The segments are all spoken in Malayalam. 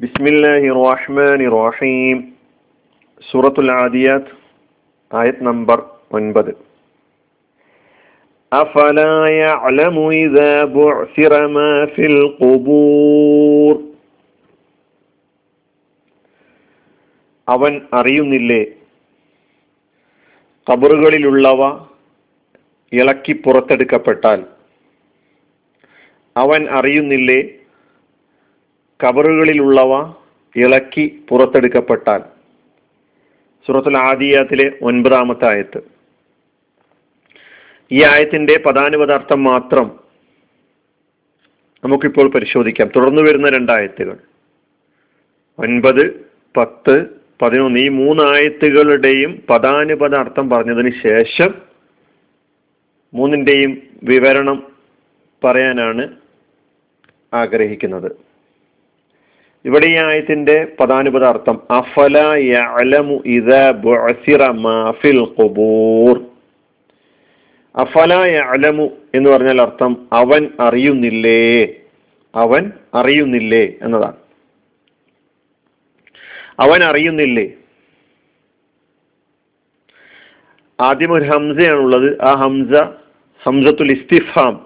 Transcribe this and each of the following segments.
بسم الله الرحمن الرحيم سورة العاديات آية نمبر 9 أفلا يعلم إذا بعثر ما في القبور അവൻ അറിയുന്നില്ലേ കബറുകളിലുള്ളവ ഇളക്കി പുറത്തെടുക്കപ്പെട്ടാൽ അവൻ അറിയുന്നില്ലേ കബറുകളിലുള്ളവ ഇളക്കി പുറത്തെടുക്കപ്പെട്ടാൽ. സൂറത്തുൽ ആദിയാത്തിലെ ഒൻപതാമത്തെ ആയത്ത്. ഈ ആയത്തിന്റെ പദാനുപദാർത്ഥം മാത്രം നമുക്കിപ്പോൾ പരിശോധിക്കാം. തുടർന്നു വരുന്ന രണ്ടായത്തുകൾ. ഒൻപത് പത്ത് പതിനൊന്ന് ഈ മൂന്നായത്തുകളുടെയും പദാനുപദ അർത്ഥം പറഞ്ഞതിന് ശേഷം മൂന്നിന്റെയും വിവരണം പറയാനാണ് ആഗ്രഹിക്കുന്നത്. ഇവിടെ ഈ ആയത്തിന്റെ പദാനുപദ അർത്ഥം അഫല യഅലമു ഇദാ ബുഅസിറ മാ ഫിൽ ഖുബൂർ. അഫല യഅലമു എന്ന് പറഞ്ഞാൽ അർത്ഥം അവൻ അറിയുന്നില്ലേ? അവൻ അറിയുന്നില്ലേ? എന്നതാണ്. അവൻ അറിയുന്നില്ലേ? ആദ്യം ഒരു ഹംസയാണുള്ളത്. ആ ഹംസ ഹംസത്തുൽ ഇസ്തിഫാം.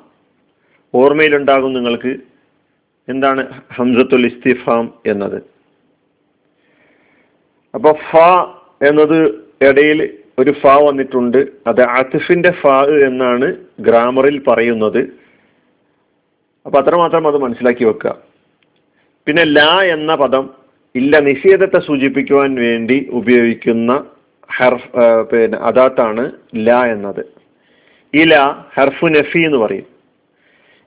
ഓർമ്മയിലുണ്ടാകും നിങ്ങൾക്ക്. എന്താണ് ഹംസത്തുൽ ഇസ്തിഫാം എന്നത്? അപ്പൊ ഫ എന്നത് ഇടയിൽ ഒരു ഫ വന്നിട്ടുണ്ട്. അത് അതിഫിന്റെ ഫ എന്നാണ് ഗ്രാമറിൽ പറയുന്നത്. അപ്പൊ അത്രമാത്രം അത് മനസ്സിലാക്കി വെക്കുക. പിന്നെ ല എന്ന പദം ഇല്ല നിഷേധത്തെ സൂചിപ്പിക്കുവാൻ വേണ്ടി ഉപയോഗിക്കുന്ന ഹർഫ് പിന്നെ അതാത്താണ് ല എന്നത്. ഈ ല ഹർഫു നഫി എന്ന് പറയും.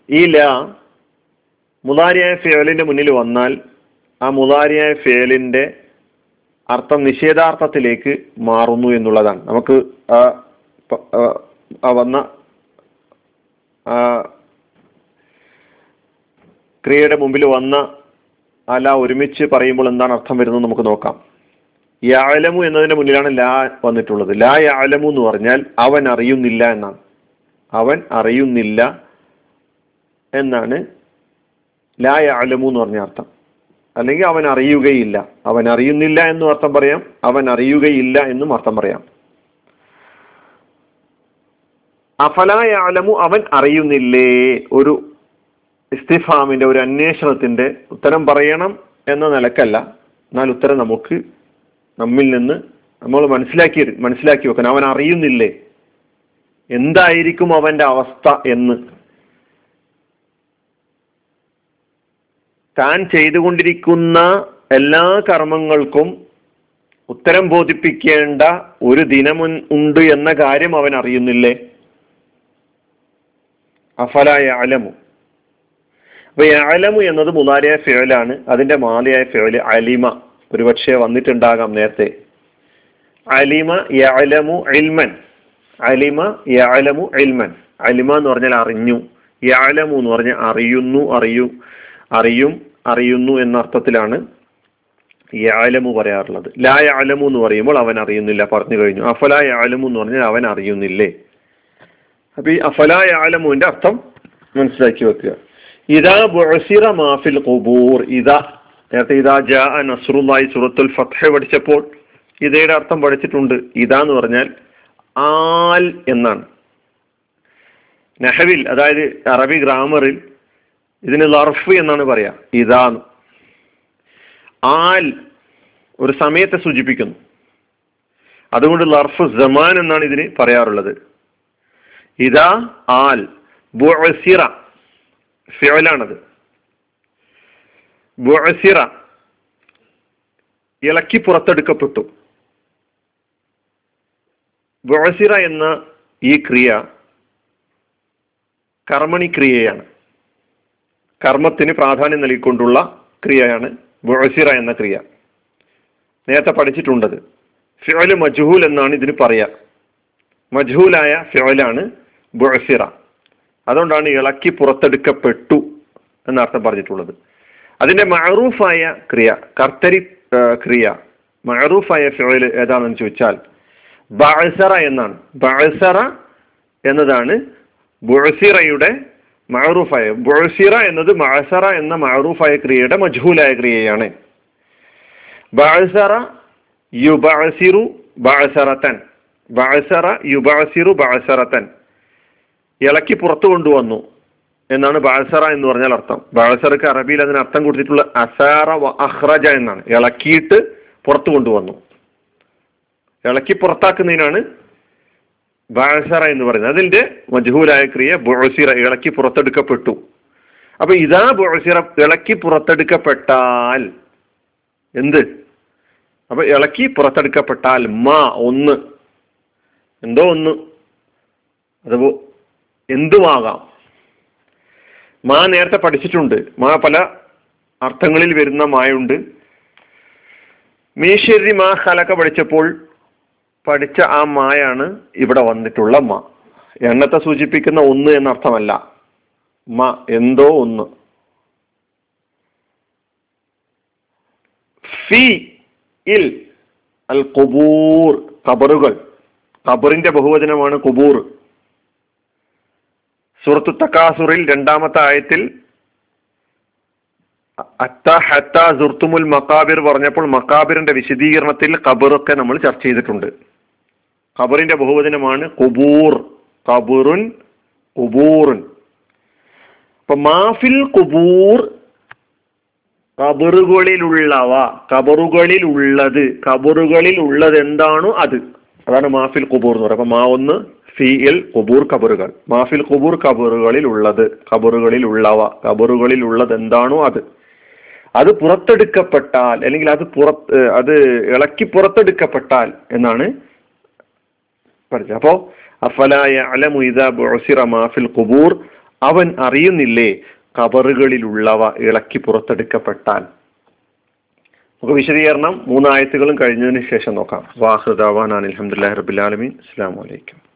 ഈ ല മുതാരിയായ ഫേലിന്റെ മുന്നിൽ വന്നാൽ ആ മുതാരിയായ ഫേലിന്റെ അർത്ഥം നിഷേധാർത്ഥത്തിലേക്ക് മാറുന്നു എന്നുള്ളതാണ്. നമുക്ക് ആ വന്ന ക്രിയയുടെ മുമ്പിൽ വന്ന അല ഒരുമിച്ച് പറയുമ്പോൾ എന്താണ് അർത്ഥം വരുന്നത് നമുക്ക് നോക്കാം. യാലമു എന്നതിന്റെ മുന്നിലാണ് ലാ വന്നിട്ടുള്ളത്. ലാ യാലമു എന്ന് പറഞ്ഞാൽ അവൻ അറിയുന്നില്ല എന്നാണ്. അവൻ അറിയുന്നില്ല എന്നാണ് ലാ അലമു എന്ന് പറഞ്ഞ അർത്ഥം. അല്ലെങ്കിൽ അവൻ അറിയുകയില്ല. അവൻ അറിയുന്നില്ല എന്നും അർത്ഥം പറയാം. അവൻ അറിയുകയില്ല എന്നും അർത്ഥം പറയാം. അഫലായ അലമു അവൻ അറിയുന്നില്ലേ? ഒരു ഇസ്തിഫാമിന്റെ ഒരു അന്വേഷണത്തിന്റെ ഉത്തരം പറയണം എന്ന നിലക്കല്ല. എന്നാൽ ഉത്തരം നമുക്ക് നമ്മിൽ നിന്ന് നമ്മൾ മനസ്സിലാക്കി മനസ്സിലാക്കി വെക്കണം. അവൻ അറിയുന്നില്ലേ? എന്തായിരിക്കും അവന്റെ അവസ്ഥ എന്ന്. താൻ ചെയ്തുകൊണ്ടിരിക്കുന്ന എല്ലാ കർമ്മങ്ങൾക്കും ഉത്തരം ബോധിപ്പിക്കേണ്ട ഒരു ദിനം ഉണ്ട് എന്ന കാര്യം അവൻ അറിയുന്നില്ലേ? അഫലായ അലമു അപ്പൊ അലമു എന്നത് മുതാരിയായ ഫേലാണ് അതിന്റെ മാലയായ ഫേൽ അലിമ. ഒരുപക്ഷെ വന്നിട്ടുണ്ടാകാം നേരത്തെ. അലിമ യഅലമു ഇൽമൻ. അലിമ യഅലമു ഇൽമൻ. അലിമ എന്ന് പറഞ്ഞാൽ അറിഞ്ഞു. യഅലമു എന്ന് പറഞ്ഞാൽ അറിയുന്നു അറിയൂ അറിയും. അറിയുന്നു എന്ന അർത്ഥത്തിലാണ് യാലമു പറയാറുള്ളത്. ലാ യാലമു എന്ന് പറയുമ്പോൾ അവൻ അറിയുന്നില്ല പറഞ്ഞു കഴിഞ്ഞു. അഫല യാലമു എന്ന് പറഞ്ഞാൽ അവൻ അറിയുന്നില്ലേ? അപ്പൊ ഈ അഫല യാലമുവിന്റെ അർത്ഥം മനസ്സിലാക്കി വെക്കുക. ഇതാ ബുഴസിറ മാഫിൽ ഖുബൂർ. ഇതാ നേരത്തെ ഇതാ ജാ നസറുമായി സുറത്തുൽ ഫത്ഹ പഠിച്ചപ്പോൾ ഇതയുടെ അർത്ഥം പഠിച്ചിട്ടുണ്ട്. ഇതാ എന്ന് പറഞ്ഞാൽ ആൽ എന്നാണ്. നഹവിൽ അതായത് അറബി ഗ്രാമറിൽ ഇതിന് ലർഫ് എന്നാണ് പറയാ. ഇതാന്ന് ആൽ ഒരു സമയത്തെ സൂചിപ്പിക്കുന്നു. അതുകൊണ്ട് ലർഫ് ജമാൻ എന്നാണ് ഇതിന് പറയാറുള്ളത്. ഇതാ ആൽ. ബുഅസിറ. ഫിയലാണത് ബുഅസിറ. ഇളക്കി പുറത്തെടുക്കപ്പെട്ടു. ബുഅസിറ എന്ന ഈ ക്രിയ കർമ്മണി ക്രിയയാണ്. കർമ്മത്തിന് പ്രാധാന്യം നൽകിക്കൊണ്ടുള്ള ക്രിയയാണ് ബുഴസിറ എന്ന ക്രിയ. നേരത്തെ പഠിച്ചിട്ടുണ്ടത്. ഫിഅൽ മജ്ഹൂൽ എന്നാണ് ഇതിന് പറയുക മജ്ഹൂലായ ഫിഅലാണ് ബുഴസിറ അതുകൊണ്ടാണ് ഇളക്കി പുറത്തെടുക്കപ്പെട്ടു എന്നർത്ഥം പറഞ്ഞിട്ടുള്ളത്. അതിന്റെ മഅറൂഫായ ക്രിയ കർത്തരി ക്രിയ മഅറൂഫായ ഫിഅൽ ഏതാണെന്ന് ചോദിച്ചാൽ ബഅസറ എന്നാണ്. ബഅസറ എന്നതാണ് ബുഅസിറയുടെ മഅറൂഫായ ബുഅസിറ എന്നത് മഅസറ എന്ന മഅറൂഫായ ക്രിയയുടെ മജ്ഹൂലായ ക്രിയയാണ്. ബഅസറ യുബഅസിറു ബഅസറത്തൻ ബഅസറ യുബഅസിറു ബഅസറത്തൻ ഇളക്കി പുറത്തു കൊണ്ടുവന്നു എന്നാണ് ബാഴ്സറ എന്ന് പറഞ്ഞാൽ അർത്ഥം. ബാഴ്സറക്ക് അറബിയിൽ അതിന് അർത്ഥം കൊടുത്തിട്ടുള്ള അസാറ വ അഹ്റജ എന്നാണ്. ഇളക്കിയിട്ട് പുറത്തു കൊണ്ടുവന്നു. ഇളക്കി പുറത്താക്കുന്നതിനാണ് ബാഴ്സറ എന്ന് പറയുന്നത്. അതിന്റെ മജ്ഹൂലായ ക്രിയ ബുഴസിറ ഇളക്കി പുറത്തെടുക്കപ്പെട്ടു. അപ്പൊ ഇതാ ബുഴസിറ ഇളക്കി പുറത്തെടുക്കപ്പെട്ടാൽ എന്ത്? അപ്പൊ ഇളക്കി പുറത്തെടുക്കപ്പെട്ടാൽ മാ ഒന്ന്. എന്തോ ഒന്ന്. അത് എന്തുമാകാം? മാ നേരത്തെ പഠിച്ചിട്ടുണ്ട്. മാ പല അർത്ഥങ്ങളിൽ വരുന്ന മായുണ്ട്. മീശ്വരി മാ ഹലക്ക പഠിച്ചപ്പോൾ പഠിച്ച ആ മായാണ് ഇവിടെ വന്നിട്ടുള്ള മ. എണ്ണത്തെ സൂചിപ്പിക്കുന്ന ഒന്ന് എന്നർത്ഥമല്ല. മ എന്തോ ഒന്ന്. ഫി ഇൽ അൽ കുബൂർ കബറുകൾ കബറിന്റെ ബഹുവചനമാണ് കുബൂർ സുഹൃത്തു തക്കാസുറിൽ രണ്ടാമത്തെ ആയത്തിൽ അത്ത ഹത്ത മക്കാബിർ പറഞ്ഞപ്പോൾ മക്കാബിറിന്റെ വിശദീകരണത്തിൽ ഖബറൊക്കെ നമ്മൾ ചർച്ച ചെയ്തിട്ടുണ്ട്. ഖബറിന്റെ ബഹുവചനമാണ് കുബൂർ കബുറുൻ കുബൂറുൻ അപ്പൊ മാഫിൽ കുബൂർ കബറുകളിലുള്ളവ കബറുകളിൽ ഉള്ളത് കബറുകളിൽ ഉള്ളത് എന്താണോ അത്. അതാണ് മാഫിൽ കുബൂർ എന്ന് പറയുന്നത്. അപ്പൊ മാ ഒന്ന് എൽ കുബൂർ കബറുകൾ മാഫിൽ കുബൂർ കബറുകളിൽ ഉള്ളത് കബറുകളിൽ ഉള്ളവ കബറുകളിൽ ഉള്ളത് എന്താണോ അത്. അത് പുറത്തെടുക്കപ്പെട്ടാൽ അല്ലെങ്കിൽ അത് പുറത്ത് അത് ഇളക്കി പുറത്തെടുക്കപ്പെട്ടാൽ എന്നാണ് പഠിച്ചത് അപ്പോ അഫലായ മാഫിൽ കുബൂർ അവൻ അറിയുന്നില്ലേ കബറുകളിലുള്ളവ ഇളക്കി പുറത്തെടുക്കപ്പെട്ടാൽ? നമുക്ക് വിശദീകരണം മൂന്നായത്തുകളും കഴിഞ്ഞതിന് ശേഷം നോക്കാം. വാഹൃദാവാൻ അലഹമുല്ലാ റബുലാലമീൻ അസ്സാം വലൈക്കും